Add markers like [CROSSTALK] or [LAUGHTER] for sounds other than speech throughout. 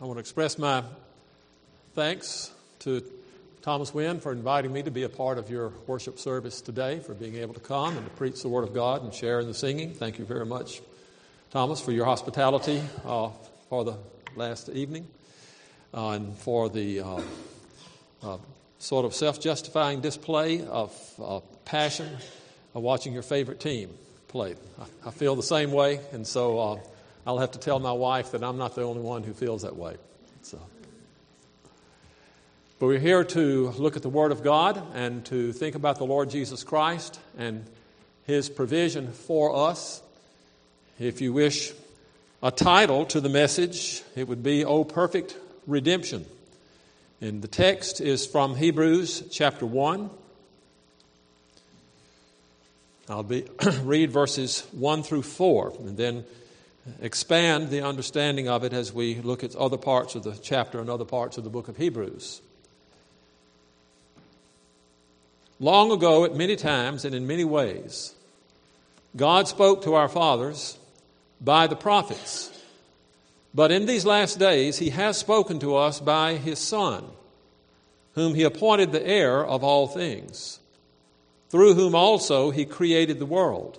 I want to express my thanks to Thomas Wynn for inviting me to be a part of your worship service today, for being able to come and to preach the Word of God and share in the singing. Thank you very much, Thomas, for your hospitality uh, for the last evening uh, and for the uh, uh sort of self justifying display of uh, passion of watching your favorite team play. I, I feel the same way, and so uh, I'll have to tell my wife that I'm not the only one who feels that way. So. But we're here to look at the Word of God and to think about the Lord Jesus Christ and His provision for us. If you wish a title to the message, it would be, O Perfect Redemption. And the text is from Hebrews chapter 1. I'll be, [CLEARS THROAT] read verses 1 through 4 and then expand the understanding of it as we look at other parts of the chapter and other parts of the book of Hebrews. Long ago, at many times and in many ways, God spoke to our fathers by the prophets. But in these last days, He has spoken to us by His Son, whom He appointed the heir of all things, through whom also He created the world.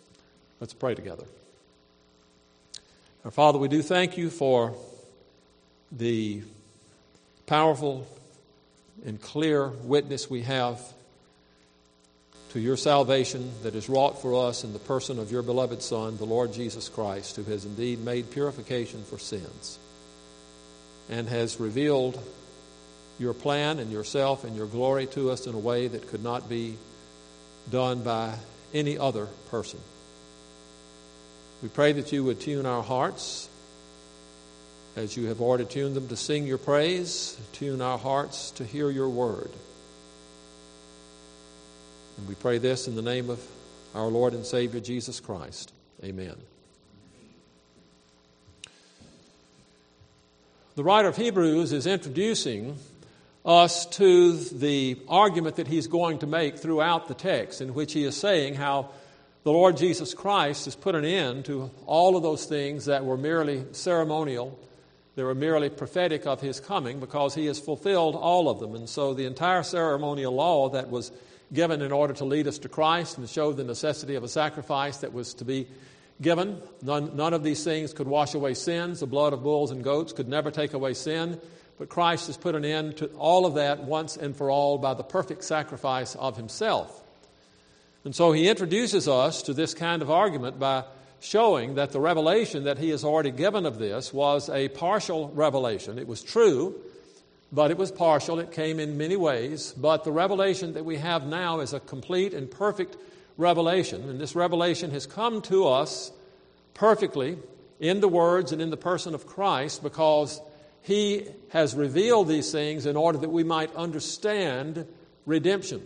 Let's pray together. Our Father, we do thank you for the powerful and clear witness we have to your salvation that is wrought for us in the person of your beloved Son, the Lord Jesus Christ, who has indeed made purification for sins and has revealed your plan and yourself and your glory to us in a way that could not be done by any other person. We pray that you would tune our hearts as you have already tuned them to sing your praise, tune our hearts to hear your word. And we pray this in the name of our Lord and Savior Jesus Christ. Amen. The writer of Hebrews is introducing us to the argument that he's going to make throughout the text, in which he is saying how the Lord Jesus Christ has put an end to all of those things that were merely ceremonial, they were merely prophetic of his coming, because he has fulfilled all of them. And so the entire ceremonial law that was given in order to lead us to Christ and show the necessity of a sacrifice that was to be given, none, none of these things could wash away sins. The blood of bulls and goats could never take away sin. But Christ has put an end to all of that once and for all by the perfect sacrifice of himself. And so he introduces us to this kind of argument by showing that the revelation that he has already given of this was a partial revelation. It was true, but it was partial. It came in many ways. But the revelation that we have now is a complete and perfect revelation. And this revelation has come to us perfectly in the words and in the person of Christ because he has revealed these things in order that we might understand redemption.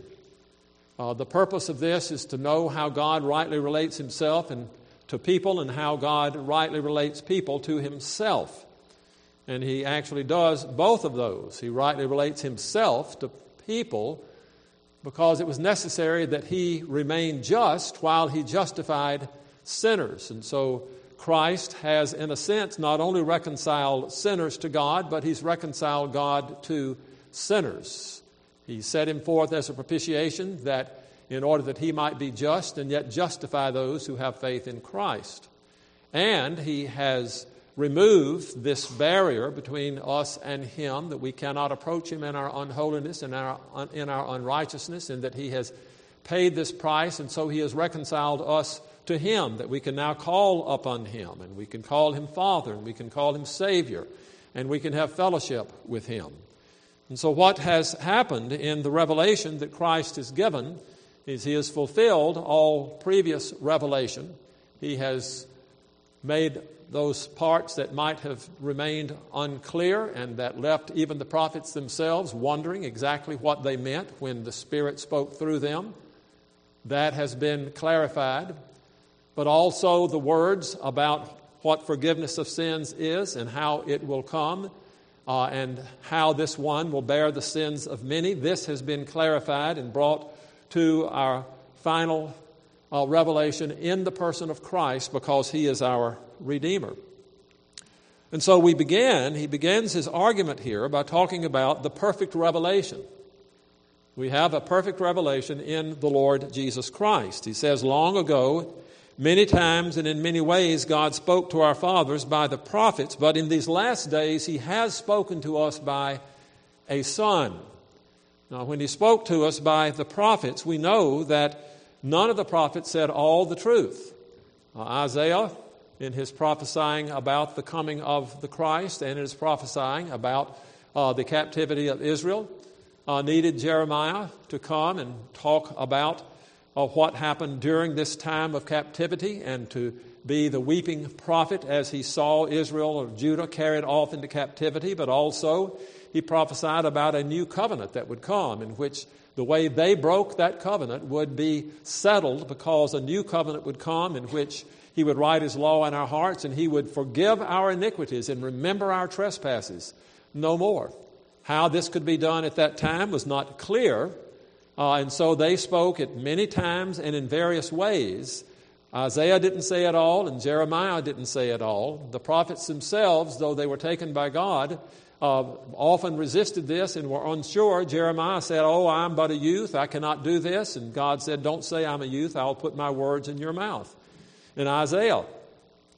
Uh, the purpose of this is to know how God rightly relates himself and to people and how God rightly relates people to himself. And he actually does both of those. He rightly relates himself to people because it was necessary that he remain just while he justified sinners. And so Christ has, in a sense, not only reconciled sinners to God, but he's reconciled God to sinners. He set him forth as a propitiation that in order that he might be just and yet justify those who have faith in Christ. And he has removed this barrier between us and him that we cannot approach him in our unholiness and our, in our unrighteousness, and that he has paid this price, and so he has reconciled us to him, that we can now call upon him, and we can call him Father, and we can call him Savior, and we can have fellowship with him. And so, what has happened in the revelation that Christ has given is he has fulfilled all previous revelation. He has made those parts that might have remained unclear and that left even the prophets themselves wondering exactly what they meant when the Spirit spoke through them. That has been clarified. But also the words about what forgiveness of sins is and how it will come uh, and how this one will bear the sins of many. This has been clarified and brought to our final uh, revelation in the person of Christ because he is our Redeemer. And so we begin, he begins his argument here by talking about the perfect revelation. We have a perfect revelation in the Lord Jesus Christ. He says, Long ago, Many times and in many ways, God spoke to our fathers by the prophets, but in these last days, He has spoken to us by a Son. Now, when He spoke to us by the prophets, we know that none of the prophets said all the truth. Uh, Isaiah, in his prophesying about the coming of the Christ and his prophesying about uh, the captivity of Israel, uh, needed Jeremiah to come and talk about of what happened during this time of captivity and to be the weeping prophet as he saw Israel or Judah carried off into captivity, but also he prophesied about a new covenant that would come in which the way they broke that covenant would be settled because a new covenant would come in which he would write his law in our hearts and he would forgive our iniquities and remember our trespasses no more. How this could be done at that time was not clear, uh, and so they spoke it many times and in various ways. Isaiah didn't say it all, and Jeremiah didn't say it all. The prophets themselves, though they were taken by God, uh, often resisted this and were unsure. Jeremiah said, Oh, I'm but a youth. I cannot do this. And God said, Don't say I'm a youth. I'll put my words in your mouth. And Isaiah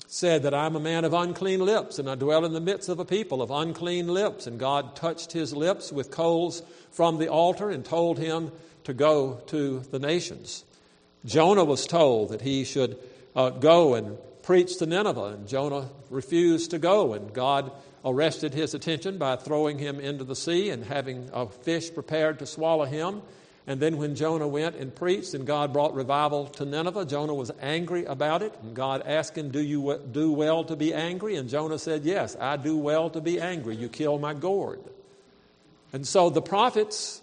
said that I'm a man of unclean lips, and I dwell in the midst of a people of unclean lips. And God touched his lips with coals from the altar and told him to go to the nations. Jonah was told that he should uh, go and preach to Nineveh, and Jonah refused to go, and God arrested his attention by throwing him into the sea and having a fish prepared to swallow him. And then when Jonah went and preached and God brought revival to Nineveh, Jonah was angry about it. And God asked him, Do you do well to be angry? And Jonah said, Yes, I do well to be angry. You kill my gourd. And so the prophets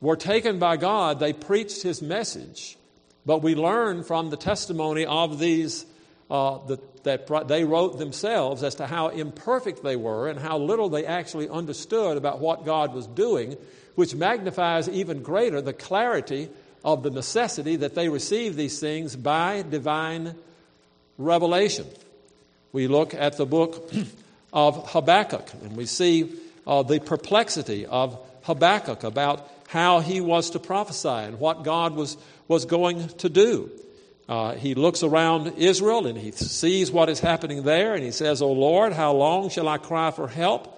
were taken by God, they preached his message. But we learn from the testimony of these uh, that they wrote themselves as to how imperfect they were and how little they actually understood about what God was doing, which magnifies even greater the clarity of the necessity that they receive these things by divine revelation. We look at the book [CLEARS THROAT] of Habakkuk and we see uh, the perplexity of Habakkuk about how he was to prophesy and what God was, was going to do. Uh, he looks around Israel and he sees what is happening there and he says, O Lord, how long shall I cry for help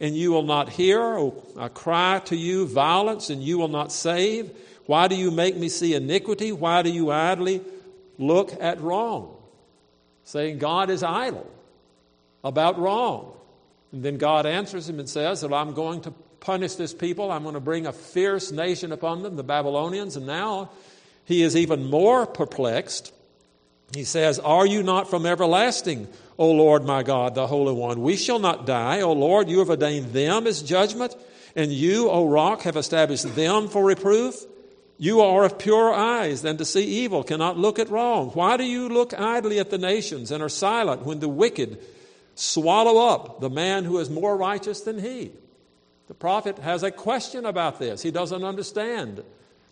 and you will not hear? O, I uh, cry to you violence and you will not save. Why do you make me see iniquity? Why do you idly look at wrong? Saying God is idle about wrong. And then God answers him and says that I'm going to punish this people. I'm going to bring a fierce nation upon them, the Babylonians. And now he is even more perplexed. He says, Are you not from everlasting, O Lord my God, the Holy One? We shall not die. O Lord, you have ordained them as judgment, and you, O rock, have established them for reproof. You are of purer eyes than to see evil, cannot look at wrong. Why do you look idly at the nations and are silent when the wicked swallow up the man who is more righteous than he? The prophet has a question about this. He doesn't understand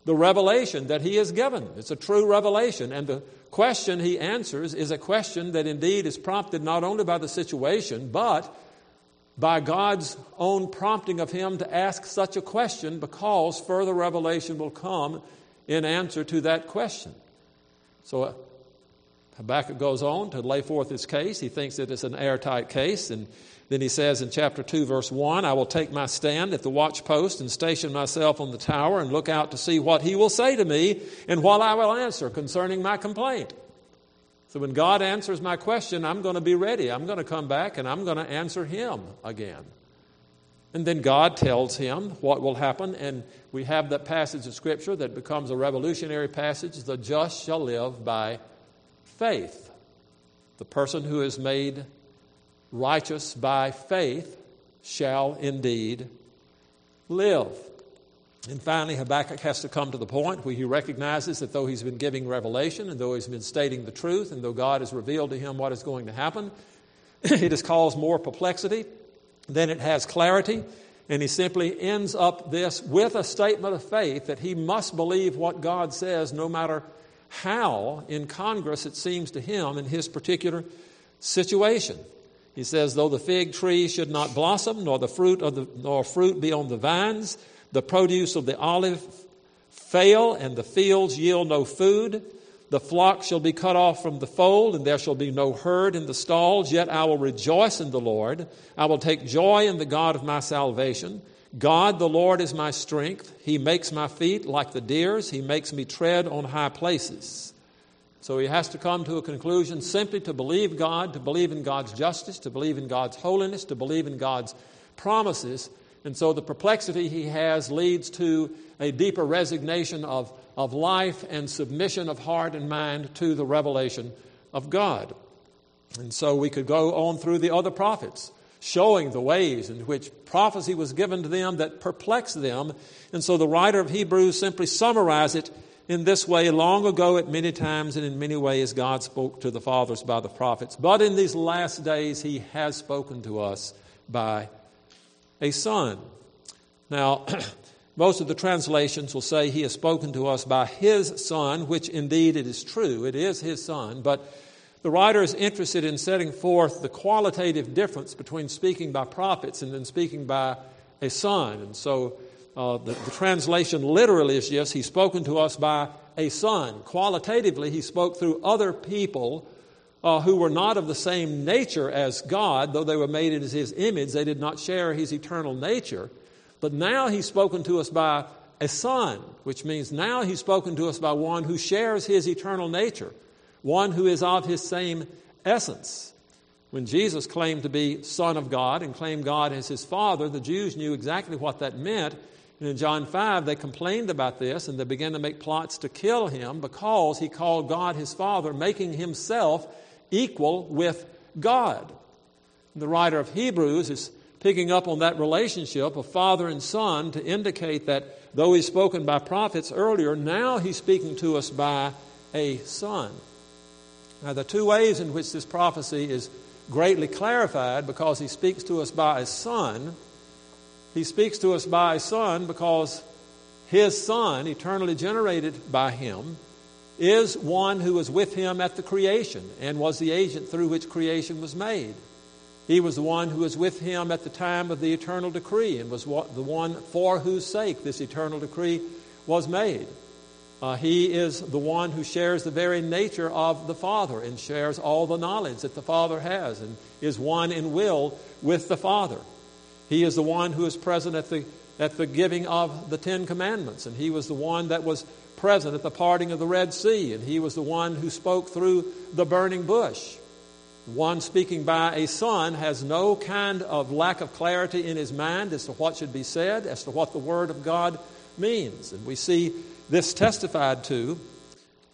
the revelation that he has given. It's a true revelation. And the question he answers is a question that indeed is prompted not only by the situation, but by God's own prompting of him to ask such a question because further revelation will come in answer to that question. So uh, Habakkuk goes on to lay forth his case. He thinks that it's an airtight case, and then he says in chapter 2, verse 1 I will take my stand at the watchpost and station myself on the tower and look out to see what he will say to me and what I will answer concerning my complaint. So when God answers my question, I'm going to be ready. I'm going to come back and I'm going to answer him again. And then God tells him what will happen, and we have that passage of Scripture that becomes a revolutionary passage the just shall live by faith. The person who is made righteous by faith shall indeed live. And finally, Habakkuk has to come to the point where he recognizes that though he's been giving revelation, and though he's been stating the truth, and though God has revealed to him what is going to happen, [CLEARS THROAT] it has caused more perplexity than it has clarity. And he simply ends up this with a statement of faith that he must believe what God says no matter how in Congress it seems to him in his particular situation. He says, Though the fig tree should not blossom, nor the fruit of the, nor fruit be on the vines, the produce of the olive fail, and the fields yield no food, the flock shall be cut off from the fold, and there shall be no herd in the stalls. Yet I will rejoice in the Lord. I will take joy in the God of my salvation. God, the Lord, is my strength. He makes my feet like the deer's. He makes me tread on high places. So he has to come to a conclusion simply to believe God, to believe in God's justice, to believe in God's holiness, to believe in God's promises. And so the perplexity he has leads to a deeper resignation of of life and submission of heart and mind to the revelation of God. And so we could go on through the other prophets, showing the ways in which prophecy was given to them that perplexed them. And so the writer of Hebrews simply summarizes it in this way long ago at many times and in many ways God spoke to the fathers by the prophets. But in these last days he has spoken to us by a son. Now, [CLEARS THROAT] Most of the translations will say he has spoken to us by his son, which indeed it is true. It is his son. But the writer is interested in setting forth the qualitative difference between speaking by prophets and then speaking by a son. And so uh, the, the translation literally is yes, he's spoken to us by a son. Qualitatively, he spoke through other people uh, who were not of the same nature as God, though they were made in his image. They did not share his eternal nature. But now he's spoken to us by a son, which means now he's spoken to us by one who shares his eternal nature, one who is of his same essence. When Jesus claimed to be Son of God and claimed God as his Father, the Jews knew exactly what that meant. And in John 5, they complained about this and they began to make plots to kill him because he called God his Father, making himself equal with God. The writer of Hebrews is picking up on that relationship of father and son to indicate that though he's spoken by prophets earlier, now he's speaking to us by a son. Now, the two ways in which this prophecy is greatly clarified because he speaks to us by a son. He speaks to us by a son because his son, eternally generated by him, is one who was with him at the creation and was the agent through which creation was made. He was the one who was with him at the time of the eternal decree and was the one for whose sake this eternal decree was made. Uh, he is the one who shares the very nature of the Father and shares all the knowledge that the Father has and is one in will with the Father. He is the one who is present at the, at the giving of the Ten Commandments, and he was the one that was present at the parting of the Red Sea, and he was the one who spoke through the burning bush. One speaking by a son has no kind of lack of clarity in his mind as to what should be said, as to what the Word of God means. And we see this testified to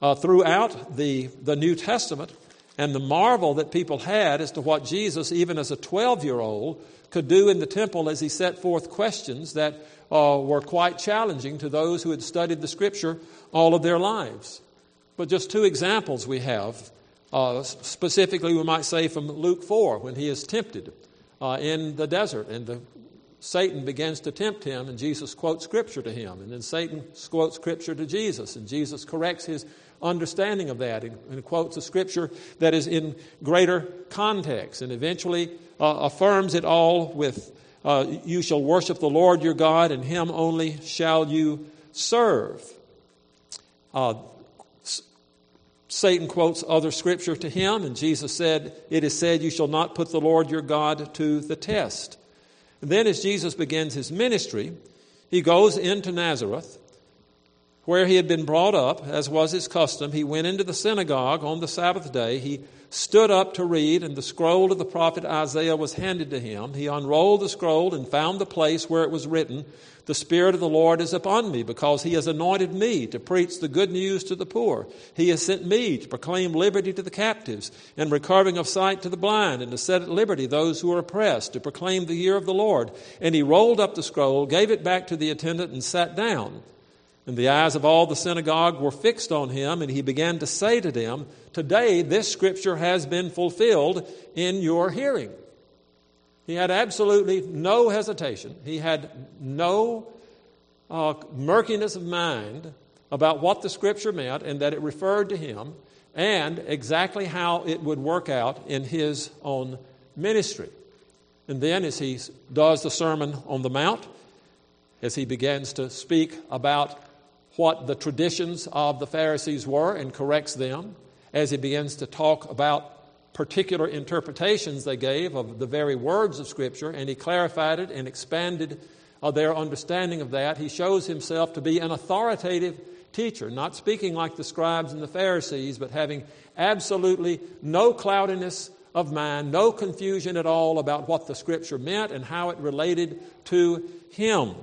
uh, throughout the, the New Testament and the marvel that people had as to what Jesus, even as a 12 year old, could do in the temple as he set forth questions that uh, were quite challenging to those who had studied the Scripture all of their lives. But just two examples we have uh, specifically, we might say from Luke 4, when he is tempted uh, in the desert and the, Satan begins to tempt him, and Jesus quotes Scripture to him. And then Satan quotes Scripture to Jesus, and Jesus corrects his understanding of that and, and quotes a Scripture that is in greater context and eventually uh, affirms it all with uh, You shall worship the Lord your God, and him only shall you serve. Uh, Satan quotes other scripture to him, and Jesus said, It is said, You shall not put the Lord your God to the test. And then, as Jesus begins his ministry, he goes into Nazareth, where he had been brought up, as was his custom, he went into the synagogue on the Sabbath day. He stood up to read, and the scroll of the prophet Isaiah was handed to him. He unrolled the scroll and found the place where it was written, The Spirit of the Lord is upon me, because he has anointed me to preach the good news to the poor. He has sent me to proclaim liberty to the captives, and recovering of sight to the blind, and to set at liberty those who are oppressed, to proclaim the year of the Lord. And he rolled up the scroll, gave it back to the attendant, and sat down. And the eyes of all the synagogue were fixed on him, and he began to say to them, Today this scripture has been fulfilled in your hearing. He had absolutely no hesitation. He had no uh, murkiness of mind about what the scripture meant and that it referred to him and exactly how it would work out in his own ministry. And then, as he does the Sermon on the Mount, as he begins to speak about what the traditions of the Pharisees were and corrects them as he begins to talk about particular interpretations they gave of the very words of Scripture, and he clarified it and expanded uh, their understanding of that. He shows himself to be an authoritative teacher, not speaking like the scribes and the Pharisees, but having absolutely no cloudiness of mind, no confusion at all about what the Scripture meant and how it related to him.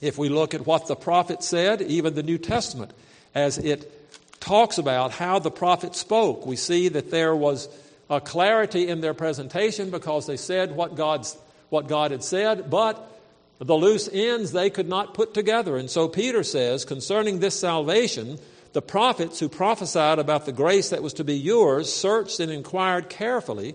If we look at what the prophet said, even the New Testament, as it talks about how the prophet spoke, we see that there was a clarity in their presentation because they said what, God's, what God had said, but the loose ends they could not put together. And so Peter says, concerning this salvation, the prophets who prophesied about the grace that was to be yours searched and inquired carefully,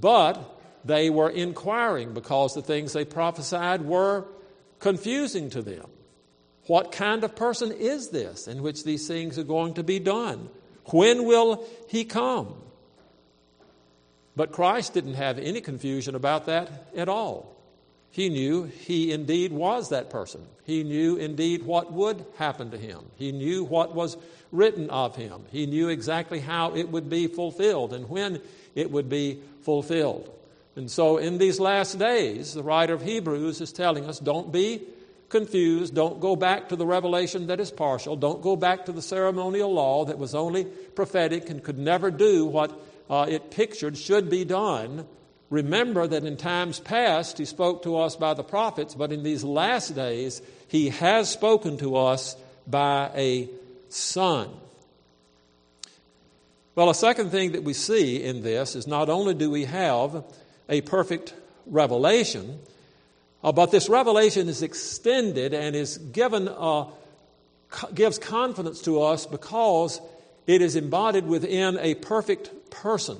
but they were inquiring because the things they prophesied were confusing to them. What kind of person is this in which these things are going to be done? When will he come? But Christ didn't have any confusion about that at all. He knew he indeed was that person. He knew indeed what would happen to him. He knew what was written of him. He knew exactly how it would be fulfilled and when it would be fulfilled. And so, in these last days, the writer of Hebrews is telling us don't be confused. Don't go back to the revelation that is partial. Don't go back to the ceremonial law that was only prophetic and could never do what uh, it pictured should be done. Remember that in times past, He spoke to us by the prophets, but in these last days, He has spoken to us by a Son. Well, a second thing that we see in this is not only do we have a perfect revelation. Uh, but this revelation is extended and is given, uh, co- gives confidence to us because it is embodied within a perfect person.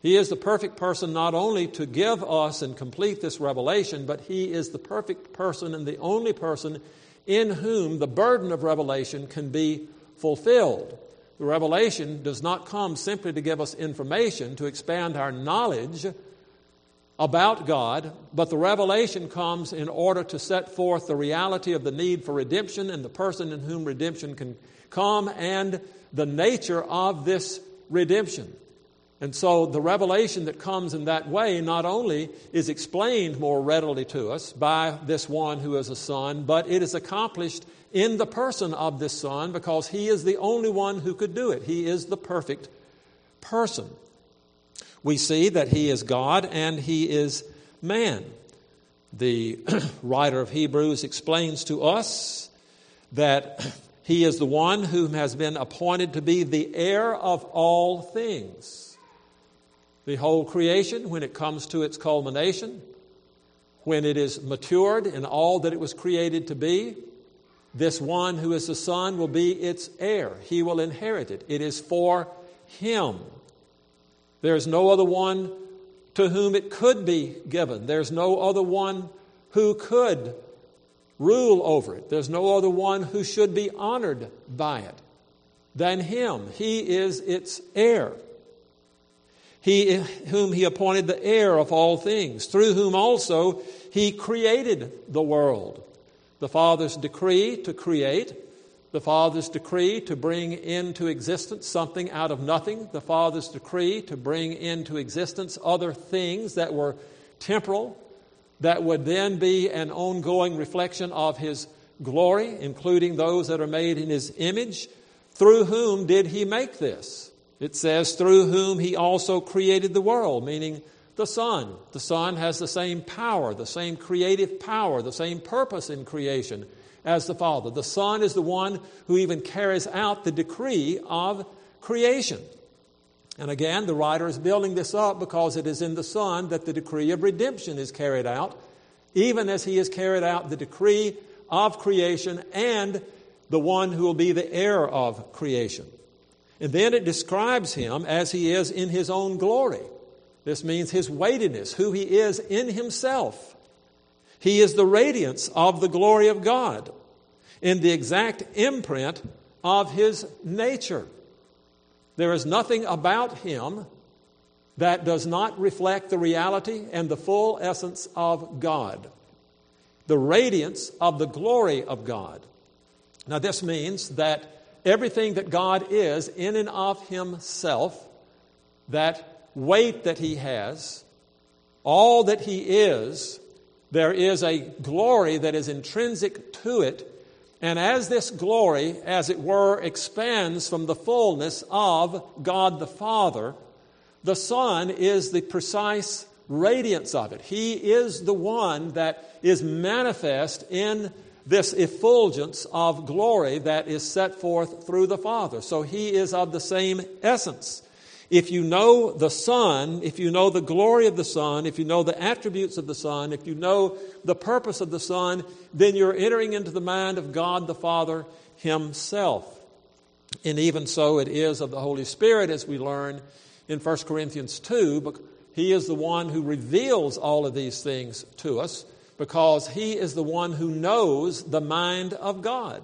He is the perfect person not only to give us and complete this revelation, but He is the perfect person and the only person in whom the burden of revelation can be fulfilled. The revelation does not come simply to give us information, to expand our knowledge about God, but the revelation comes in order to set forth the reality of the need for redemption and the person in whom redemption can come and the nature of this redemption. And so the revelation that comes in that way not only is explained more readily to us by this one who is a son, but it is accomplished in the person of this son because he is the only one who could do it. He is the perfect person we see that he is God and he is man. The [CLEARS THROAT] writer of Hebrews explains to us that [CLEARS THROAT] he is the one who has been appointed to be the heir of all things. The whole creation, when it comes to its culmination, when it is matured in all that it was created to be, this one who is the Son will be its heir. He will inherit it. It is for him. There is no other one to whom it could be given. There's no other one who could rule over it. There's no other one who should be honored by it than him. He is its heir. He whom he appointed the heir of all things, through whom also he created the world. The Father's decree to create, the Father's decree to bring into existence something out of nothing, the Father's decree to bring into existence other things that were temporal, that would then be an ongoing reflection of His glory, including those that are made in His image. Through whom did He make this? It says, through whom He also created the world, meaning the Son. The Son has the same power, the same creative power, the same purpose in creation as the Father. The Son is the one who even carries out the decree of creation. And again, the writer is building this up because it is in the Son that the decree of redemption is carried out, even as He has carried out the decree of creation and the one who will be the heir of creation. And then it describes Him as He is in His own glory. This means His weightiness, who He is in Himself. He is the radiance of the glory of God in the exact imprint of His nature. There is nothing about him that does not reflect the reality and the full essence of God, the radiance of the glory of God. Now, this means that everything that God is in and of himself, that weight that he has, all that he is, there is a glory that is intrinsic to it and as this glory, as it were, expands from the fullness of God the Father, the Son is the precise radiance of it. He is the one that is manifest in this effulgence of glory that is set forth through the Father. So he is of the same essence. If you know the Son, if you know the glory of the Son, if you know the attributes of the Son, if you know the purpose of the Son, then you're entering into the mind of God the Father Himself. And even so, it is of the Holy Spirit, as we learn in 1 Corinthians 2. But he is the one who reveals all of these things to us because He is the one who knows the mind of God.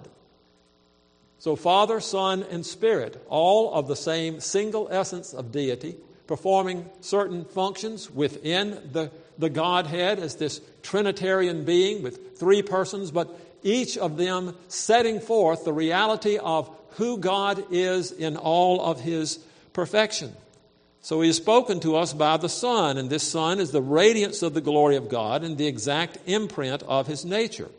So, Father, Son, and Spirit, all of the same single essence of deity, performing certain functions within the, the Godhead as this Trinitarian being with three persons, but each of them setting forth the reality of who God is in all of His perfection. So He has spoken to us by the Son, and this Son is the radiance of the glory of God and the exact imprint of His nature.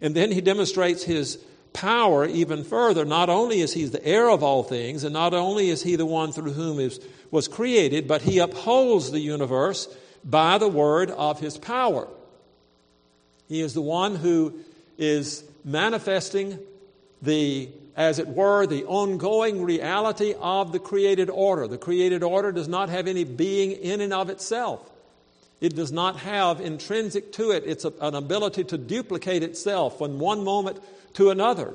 And then He demonstrates His power even further. Not only is he the heir of all things, and not only is he the one through whom it was created, but he upholds the universe by the word of his power. He is the one who is manifesting the, as it were, the ongoing reality of the created order. The created order does not have any being in and of itself. It does not have intrinsic to it it's an ability to duplicate itself from one moment to another.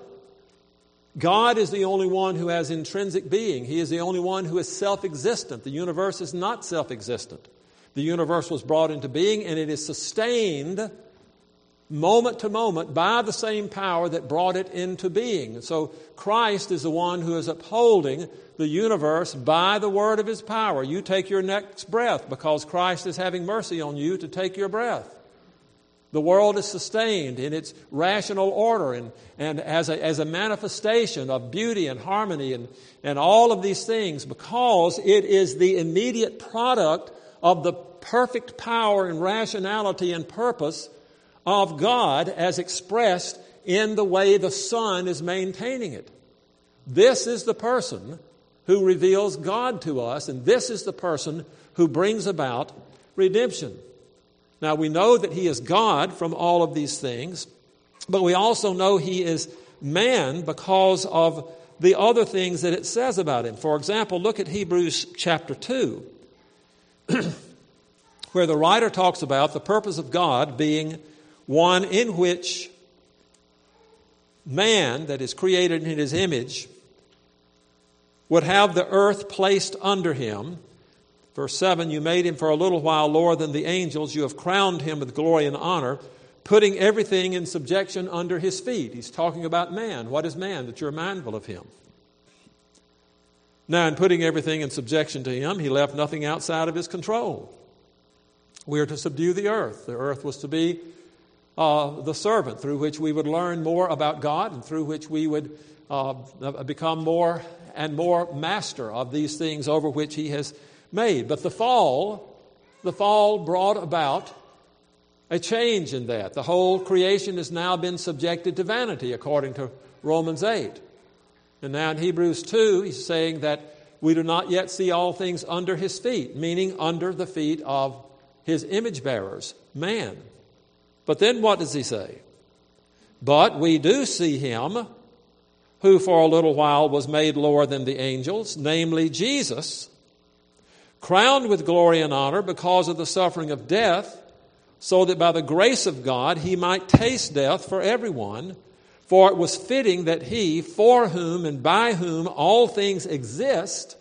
God is the only one who has intrinsic being. He is the only one who is self existent. The universe is not self existent. The universe was brought into being and it is sustained moment to moment by the same power that brought it into being. So Christ is the one who is upholding the universe by the word of his power. You take your next breath because Christ is having mercy on you to take your breath. The world is sustained in its rational order and, and as, a, as a manifestation of beauty and harmony and, and all of these things because it is the immediate product of the perfect power and rationality and purpose of God as expressed in the way the Son is maintaining it. This is the person who reveals God to us, and this is the person who brings about redemption. Now, we know that He is God from all of these things, but we also know He is man because of the other things that it says about Him. For example, look at Hebrews chapter 2, [CLEARS THROAT] where the writer talks about the purpose of God being one in which man, that is created in His image, would have the earth placed under him Verse 7 You made him for a little while lower than the angels. You have crowned him with glory and honor putting everything in subjection under his feet. He's talking about man. What is man? That you're mindful of him. Now, in putting everything in subjection to him, he left nothing outside of his control. We are to subdue the earth. The earth was to be uh, the servant through which we would learn more about God and through which we would uh, become more and more master of these things over which he has made. But the fall, the fall brought about a change in that. The whole creation has now been subjected to vanity, according to Romans 8. And now in Hebrews 2, he's saying that we do not yet see all things under his feet, meaning under the feet of his image bearers, man. But then what does he say? But we do see him who for a little while was made lower than the angels, namely Jesus, crowned with glory and honor because of the suffering of death, so that by the grace of God he might taste death for everyone for it was fitting that he, for whom and by whom all things exist,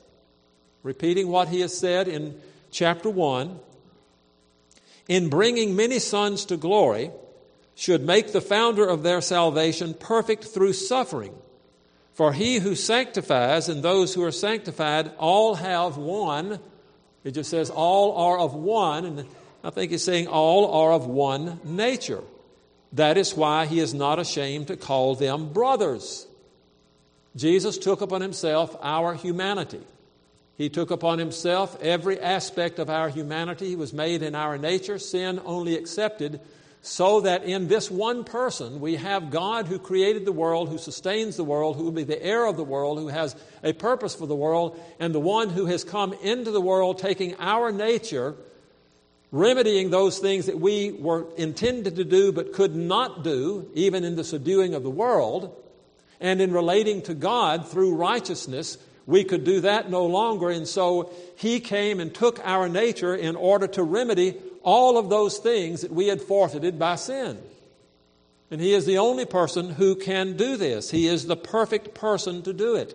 repeating what he has said in chapter 1, in bringing many sons to glory, should make the founder of their salvation perfect through suffering. For he who sanctifies and those who are sanctified all have one. It just says all are of one, and I think he's saying all are of one nature. That is why he is not ashamed to call them brothers. Jesus took upon himself our humanity. He took upon himself every aspect of our humanity. He was made in our nature, sin only accepted, so that in this one person we have God who created the world, who sustains the world, who will be the heir of the world, who has a purpose for the world, and the one who has come into the world taking our nature remedying those things that we were intended to do but could not do, even in the subduing of the world, and in relating to God through righteousness, we could do that no longer. And so He came and took our nature in order to remedy all of those things that we had forfeited by sin. And He is the only person who can do this. He is the perfect person to do it.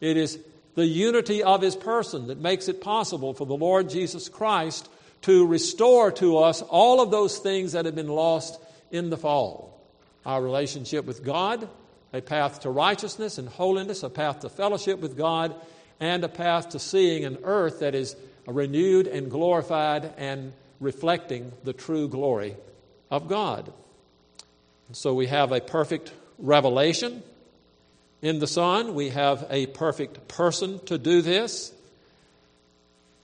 It is the unity of His person that makes it possible for the Lord Jesus Christ to restore to us all of those things that have been lost in the fall our relationship with God, a path to righteousness and holiness, a path to fellowship with God, and a path to seeing an earth that is renewed and glorified and reflecting the true glory of God. So we have a perfect revelation in the Son, we have a perfect person to do this.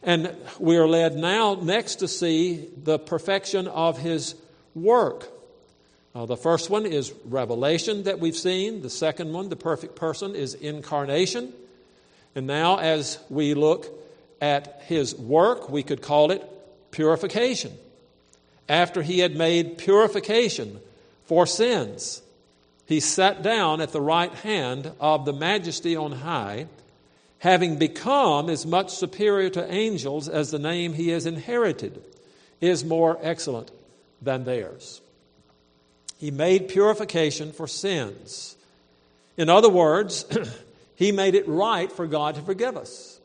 And we are led now next to see the perfection of his work. Uh, the first one is revelation that we've seen. The second one, the perfect person, is incarnation. And now, as we look at his work, we could call it purification. After he had made purification for sins, he sat down at the right hand of the majesty on high having become as much superior to angels as the name he has inherited is more excellent than theirs. He made purification for sins. In other words, [CLEARS THROAT] he made it right for God to forgive us.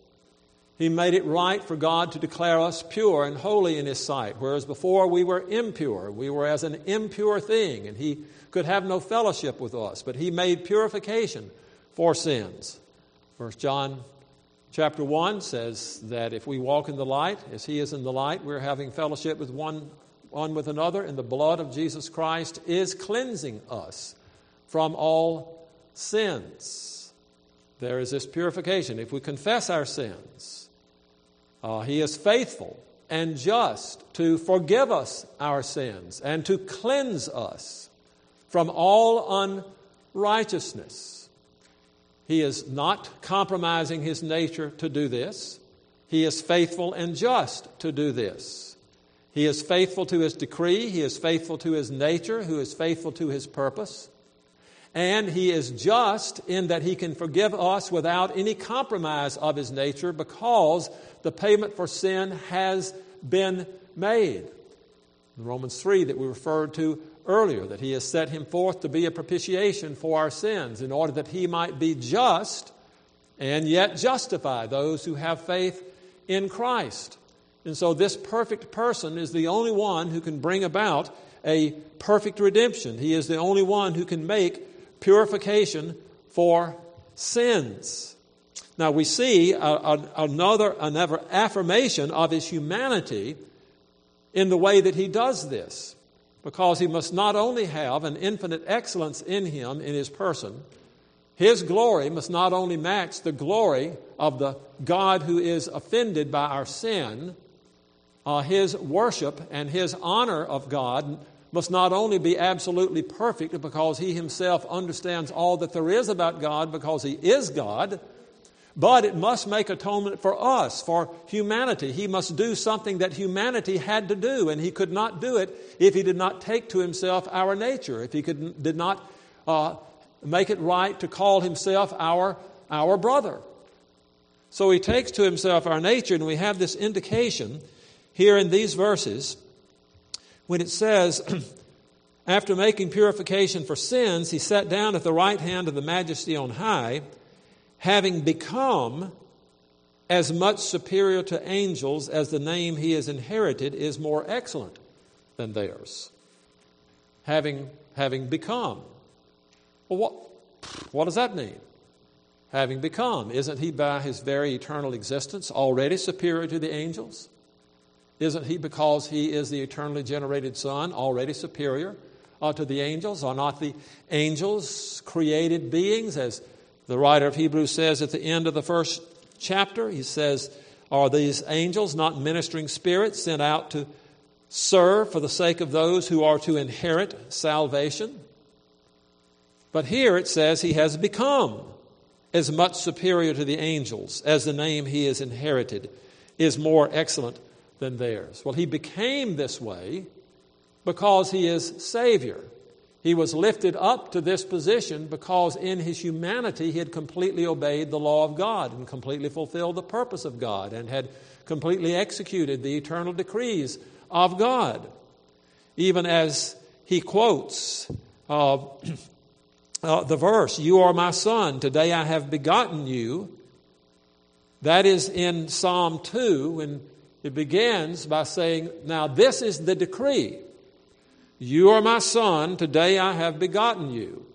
He made it right for God to declare us pure and holy in His sight, whereas before we were impure. We were as an impure thing, and He could have no fellowship with us. But He made purification for sins. First John chapter 1 says that if we walk in the light, as he is in the light, we're having fellowship with one, one with another, and the blood of Jesus Christ is cleansing us from all sins. There is this purification. If we confess our sins, uh, he is faithful and just to forgive us our sins and to cleanse us from all unrighteousness. He is not compromising his nature to do this. He is faithful and just to do this. He is faithful to his decree. He is faithful to his nature, who is faithful to his purpose. And he is just in that he can forgive us without any compromise of his nature because the payment for sin has been made. In Romans 3 that we referred to earlier that he has set him forth to be a propitiation for our sins in order that he might be just and yet justify those who have faith in Christ. And so, this perfect person is the only one who can bring about a perfect redemption. He is the only one who can make purification for sins. Now, we see a, a, another, another affirmation of his humanity in the way that he does this, because he must not only have an infinite excellence in him, in his person, his glory must not only match the glory of the God who is offended by our sin, uh, his worship and his honor of God must not only be absolutely perfect because he himself understands all that there is about God because he is God, but it must make atonement for us, for humanity. He must do something that humanity had to do, and he could not do it if he did not take to himself our nature, if he could, did not uh, make it right to call himself our, our brother. So he takes to himself our nature, and we have this indication here in these verses when it says, [CLEARS THROAT] After making purification for sins, he sat down at the right hand of the majesty on high, having become as much superior to angels as the name he has inherited is more excellent than theirs. Having, having become. Well, what, what does that mean? Having become. Isn't he by his very eternal existence already superior to the angels? Isn't he, because he is the eternally generated Son, already superior uh, to the angels? Are not the angels created beings, as the writer of Hebrews says at the end of the first chapter? He says, Are these angels not ministering spirits sent out to serve for the sake of those who are to inherit salvation? But here it says he has become as much superior to the angels as the name he has inherited is more excellent than theirs. Well, he became this way because he is Savior. He was lifted up to this position because in his humanity he had completely obeyed the law of God and completely fulfilled the purpose of God and had completely executed the eternal decrees of God. Even as he quotes uh, [CLEARS THROAT] uh, the verse, You are my son, today I have begotten you. That is in Psalm 2 when it begins by saying, Now this is the decree. You are my son, today I have begotten you.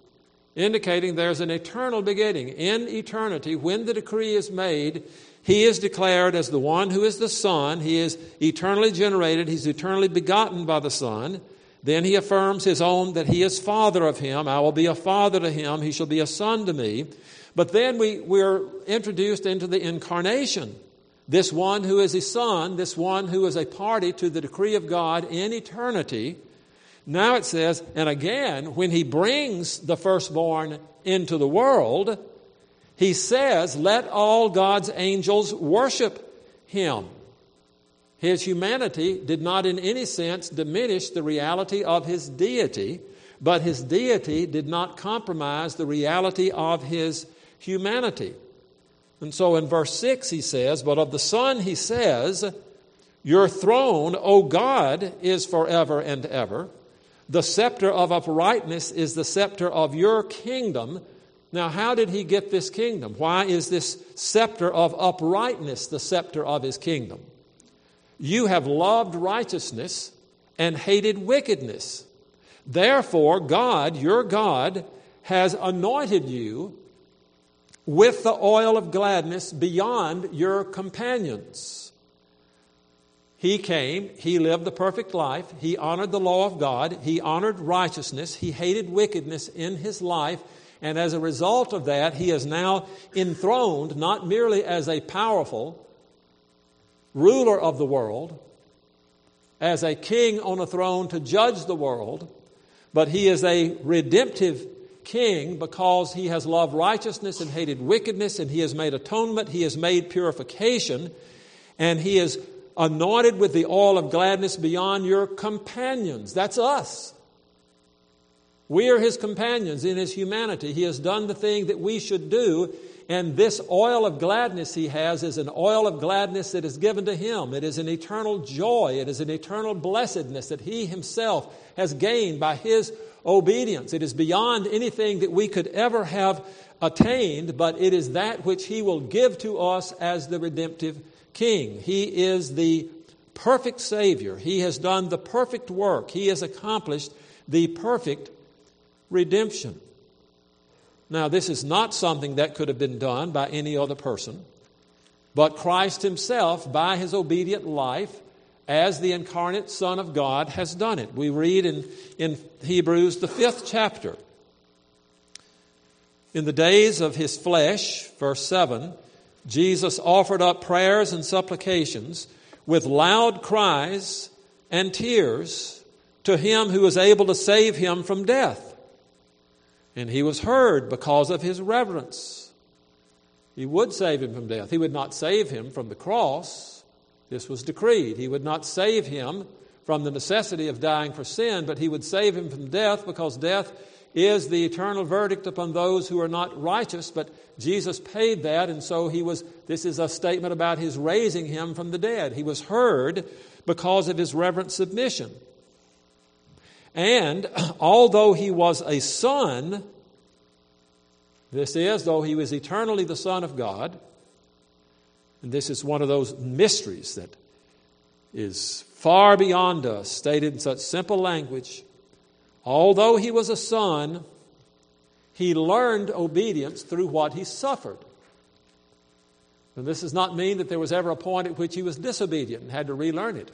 Indicating there's an eternal beginning. In eternity, when the decree is made, he is declared as the one who is the Son. He is eternally generated. He's eternally begotten by the Son. Then he affirms his own that he is Father of him. I will be a father to him. He shall be a son to me. But then we, we're introduced into the incarnation. This one who is a son, this one who is a party to the decree of God in eternity. Now it says, and again, when he brings the firstborn into the world, he says, Let all God's angels worship him. His humanity did not in any sense diminish the reality of his deity, but his deity did not compromise the reality of his humanity. And so in verse 6 he says, But of the Son he says, Your throne, O God, is forever and ever. The scepter of uprightness is the scepter of your kingdom. Now, how did he get this kingdom? Why is this scepter of uprightness the scepter of his kingdom? You have loved righteousness and hated wickedness. Therefore, God, your God, has anointed you with the oil of gladness beyond your companions. He came, he lived the perfect life, he honored the law of God, he honored righteousness, he hated wickedness in his life, and as a result of that, he is now enthroned not merely as a powerful ruler of the world, as a king on a throne to judge the world, but he is a redemptive king because he has loved righteousness and hated wickedness, and he has made atonement, he has made purification, and he is anointed with the oil of gladness beyond your companions. That's us. We are his companions in his humanity. He has done the thing that we should do, and this oil of gladness he has is an oil of gladness that is given to him. It is an eternal joy, it is an eternal blessedness that he himself has gained by his obedience. It is beyond anything that we could ever have attained, but it is that which He will give to us as the redemptive King. He is the perfect Savior. He has done the perfect work. He has accomplished the perfect redemption. Now, this is not something that could have been done by any other person, but Christ Himself, by His obedient life, as the incarnate Son of God, has done it. We read in, in Hebrews, the fifth chapter. In the days of His flesh, verse 7, Jesus offered up prayers and supplications with loud cries and tears to Him who was able to save Him from death and he was heard because of his reverence. He would save him from death. He would not save him from the cross. This was decreed. He would not save him from the necessity of dying for sin, but he would save him from death because death is the eternal verdict upon those who are not righteous. But Jesus paid that, and so he was, this is a statement about his raising him from the dead. He was heard because of his reverent submission. And [CLEARS THROAT] although he was a son, this is, though he was eternally the Son of God, and this is one of those mysteries that is far beyond us, stated in such simple language. Although he was a son, he learned obedience through what he suffered. And this does not mean that there was ever a point at which he was disobedient and had to relearn it.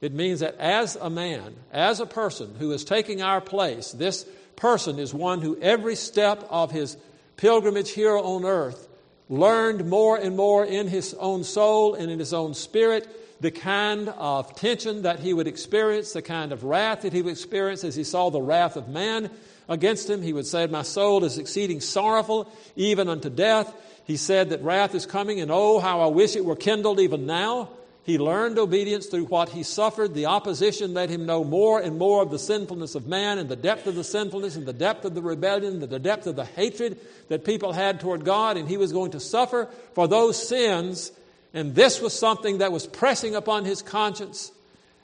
It means that as a man, as a person who is taking our place, this person is one who every step of his pilgrimage here on earth learned more and more in his own soul and in his own spirit the kind of tension that he would experience, the kind of wrath that he would experience as he saw the wrath of man against him. He would say, My soul is exceeding sorrowful, even unto death. He said that wrath is coming, and oh, how I wish it were kindled even now. He learned obedience through what he suffered. The opposition let him know more and more of the sinfulness of man and the depth of the sinfulness and the depth of the rebellion, and the depth of the hatred that people had toward God. And he was going to suffer for those sins. And this was something that was pressing upon his conscience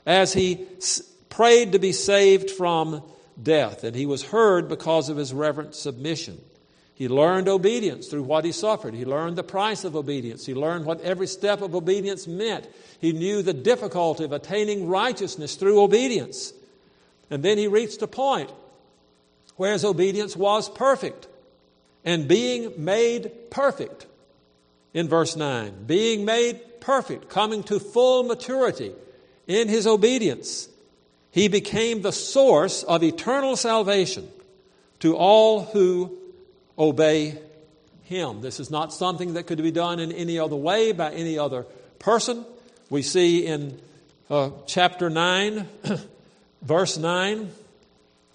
as he prayed to be saved from death. And he was heard because of his reverent submission. He learned obedience through what he suffered. He learned the price of obedience. He learned what every step of obedience meant. He knew the difficulty of attaining righteousness through obedience. And then he reached a point where his obedience was perfect. And being made perfect, in verse 9, being made perfect, coming to full maturity in his obedience, he became the source of eternal salvation to all who obey him. This is not something that could be done in any other way by any other person. We see in uh, chapter 9, [CLEARS THROAT] verse 9,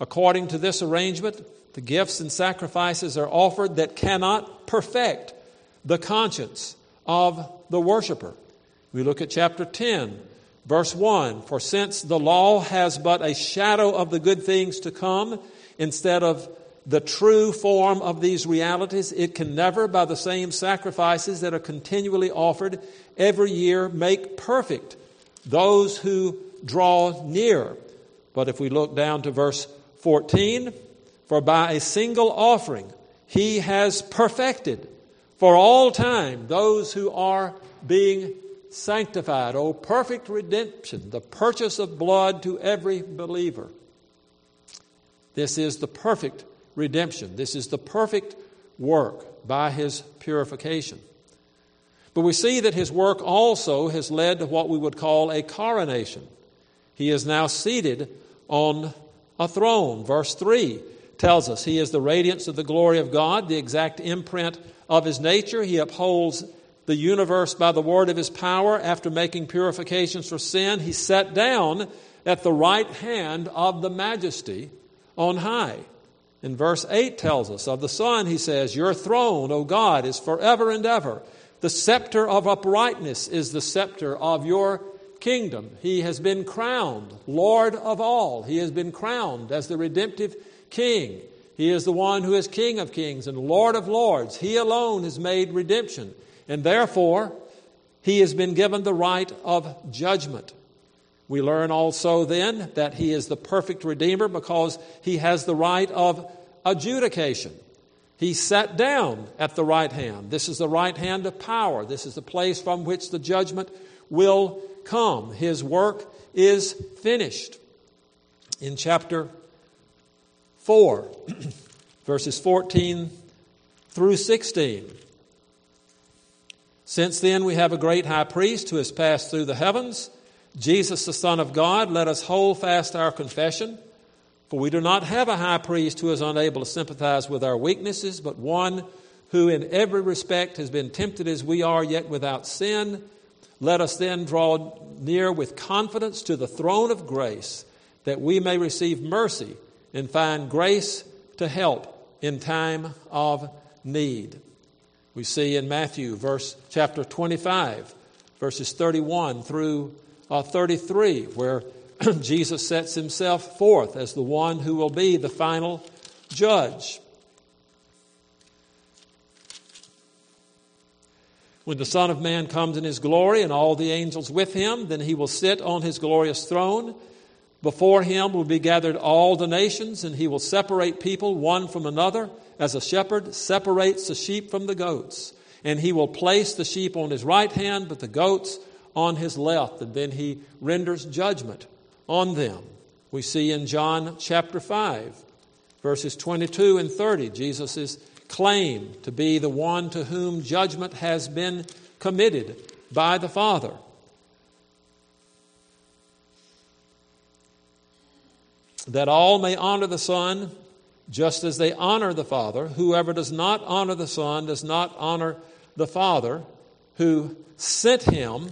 according to this arrangement, the gifts and sacrifices are offered that cannot perfect the conscience of the worshiper. We look at chapter 10, verse 1 For since the law has but a shadow of the good things to come, instead of the true form of these realities, it can never, by the same sacrifices that are continually offered every year, make perfect those who draw near. But if we look down to verse 14, for by a single offering he has perfected for all time those who are being sanctified. Oh, perfect redemption, the purchase of blood to every believer. This is the perfect redemption. This is the perfect work by his purification. But we see that his work also has led to what we would call a coronation. He is now seated on a throne. Verse 3 tells us he is the radiance of the glory of God, the exact imprint of his nature. He upholds the universe by the word of his power. After making purifications for sin, he sat down at the right hand of the majesty on high. In verse 8 tells us of the Son, he says, Your throne, O God, is forever and ever. The scepter of uprightness is the scepter of your kingdom. He has been crowned Lord of all. He has been crowned as the redemptive King. He is the one who is King of kings and Lord of lords. He alone has made redemption. And therefore, he has been given the right of judgment. We learn also then that he is the perfect Redeemer because he has the right of adjudication. He sat down at the right hand. This is the right hand of power. This is the place from which the judgment will come. His work is finished. In chapter 4, [CLEARS THROAT] verses 14 through 16. Since then, we have a great high priest who has passed through the heavens, Jesus, the Son of God. Let us hold fast our confession. For we do not have a high priest who is unable to sympathize with our weaknesses, but one who in every respect has been tempted as we are, yet without sin. Let us then draw near with confidence to the throne of grace, that we may receive mercy and find grace to help in time of need. We see in Matthew, verse chapter 25, verses 31 through uh, 33, where [CLEARS THROAT] Jesus sets himself forth as the one who will be the final judge. When the Son of Man comes in his glory and all the angels with him, then he will sit on his glorious throne. Before him will be gathered all the nations, and he will separate people one from another, as a shepherd separates the sheep from the goats. And he will place the sheep on his right hand, but the goats on his left. And then he renders judgment on them. We see in John chapter 5, verses 22 and 30, Jesus' claim to be the one to whom judgment has been committed by the Father. That all may honor the Son just as they honor the Father. Whoever does not honor the Son does not honor the Father who sent him.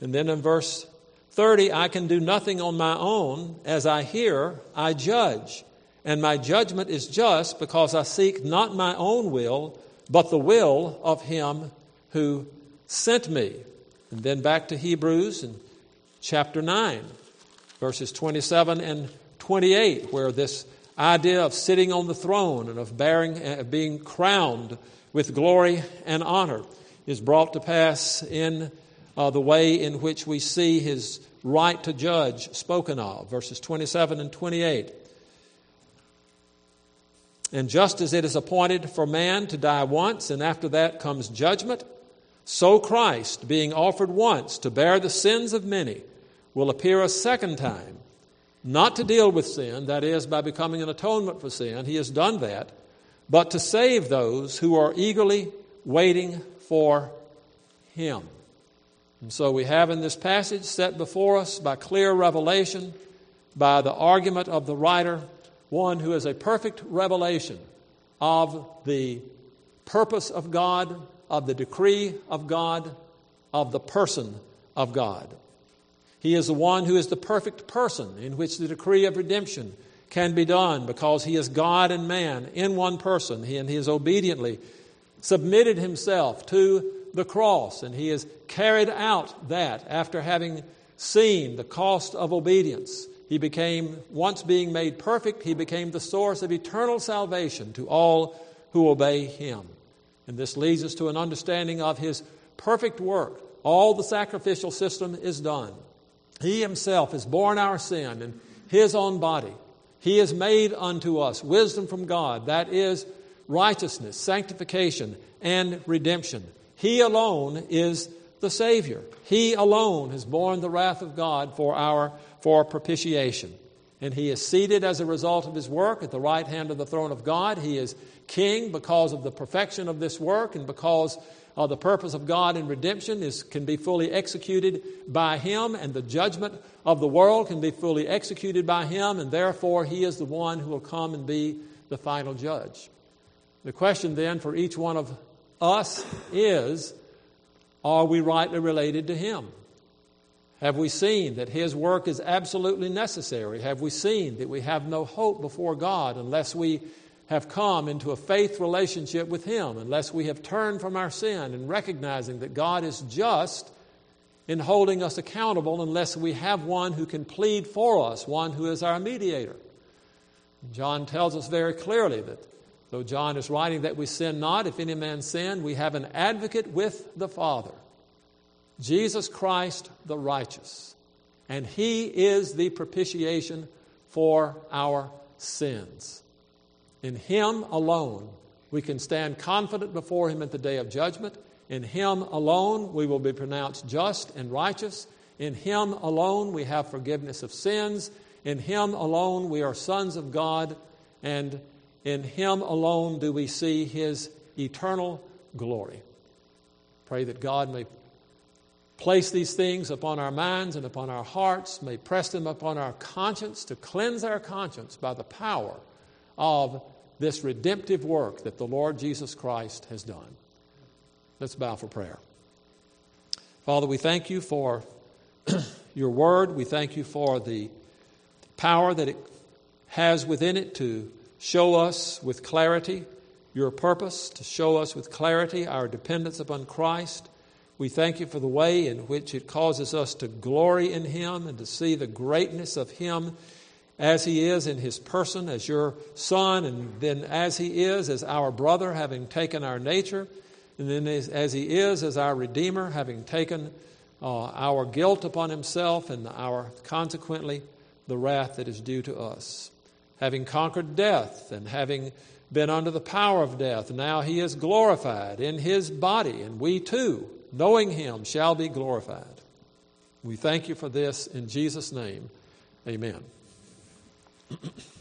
And then in verse 30, I can do nothing on my own. As I hear, I judge. And my judgment is just because I seek not my own will, but the will of him who sent me. And then back to Hebrews and chapter 9, verses 27 and 28, where this idea of sitting on the throne and of bearing, uh, being crowned with glory and honor is brought to pass in uh, the way in which we see his right to judge spoken of, verses 27 and 28. And just as it is appointed for man to die once, and after that comes judgment, so Christ, being offered once to bear the sins of many, will appear a second time, not to deal with sin, that is, by becoming an atonement for sin. He has done that, but to save those who are eagerly waiting for Him. And so we have in this passage set before us by clear revelation, by the argument of the writer, one who is a perfect revelation of the purpose of God, of the decree of God, of the person of God. He is the one who is the perfect person in which the decree of redemption can be done because he is God and man in one person. And he has obediently submitted himself to the cross, and he has carried out that after having seen the cost of obedience. He became, once being made perfect, he became the source of eternal salvation to all who obey him. And this leads us to an understanding of his perfect work. All the sacrificial system is done. He himself has borne our sin in his own body. He has made unto us wisdom from God, that is righteousness, sanctification, and redemption. He alone is the Savior. He alone has borne the wrath of God for our for propitiation. And he is seated as a result of his work at the right hand of the throne of God. He is king because of the perfection of this work and because uh, the purpose of God in redemption is, can be fully executed by him, and the judgment of the world can be fully executed by him, and therefore he is the one who will come and be the final judge. The question then for each one of us is are we rightly related to Him? Have we seen that His work is absolutely necessary? Have we seen that we have no hope before God unless we have come into a faith relationship with Him, unless we have turned from our sin and recognizing that God is just in holding us accountable, unless we have one who can plead for us, one who is our mediator? John tells us very clearly that Though John is writing that we sin not, if any man sin, we have an advocate with the Father, Jesus Christ the righteous. And he is the propitiation for our sins. In him alone, we can stand confident before him at the day of judgment. In him alone, we will be pronounced just and righteous. In Him alone we have forgiveness of sins. In Him alone we are sons of God. And in Him alone do we see His eternal glory. Pray that God may place these things upon our minds and upon our hearts, may press them upon our conscience to cleanse our conscience by the power of this redemptive work that the Lord Jesus Christ has done. Let's bow for prayer. Father, we thank you for [CLEARS THROAT] your word. We thank you for the power that it has within it to show us with clarity your purpose, to show us with clarity our dependence upon Christ. We thank you for the way in which it causes us to glory in Him and to see the greatness of Him as He is in His person, as your Son, and then as He is as our brother, having taken our nature, and then as, as He is as our Redeemer, having taken uh, our guilt upon Himself and our, consequently, the wrath that is due to us. Having conquered death and having been under the power of death, now he is glorified in his body, and we too, knowing him, shall be glorified. We thank you for this in Jesus' name. Amen. [CLEARS THROAT]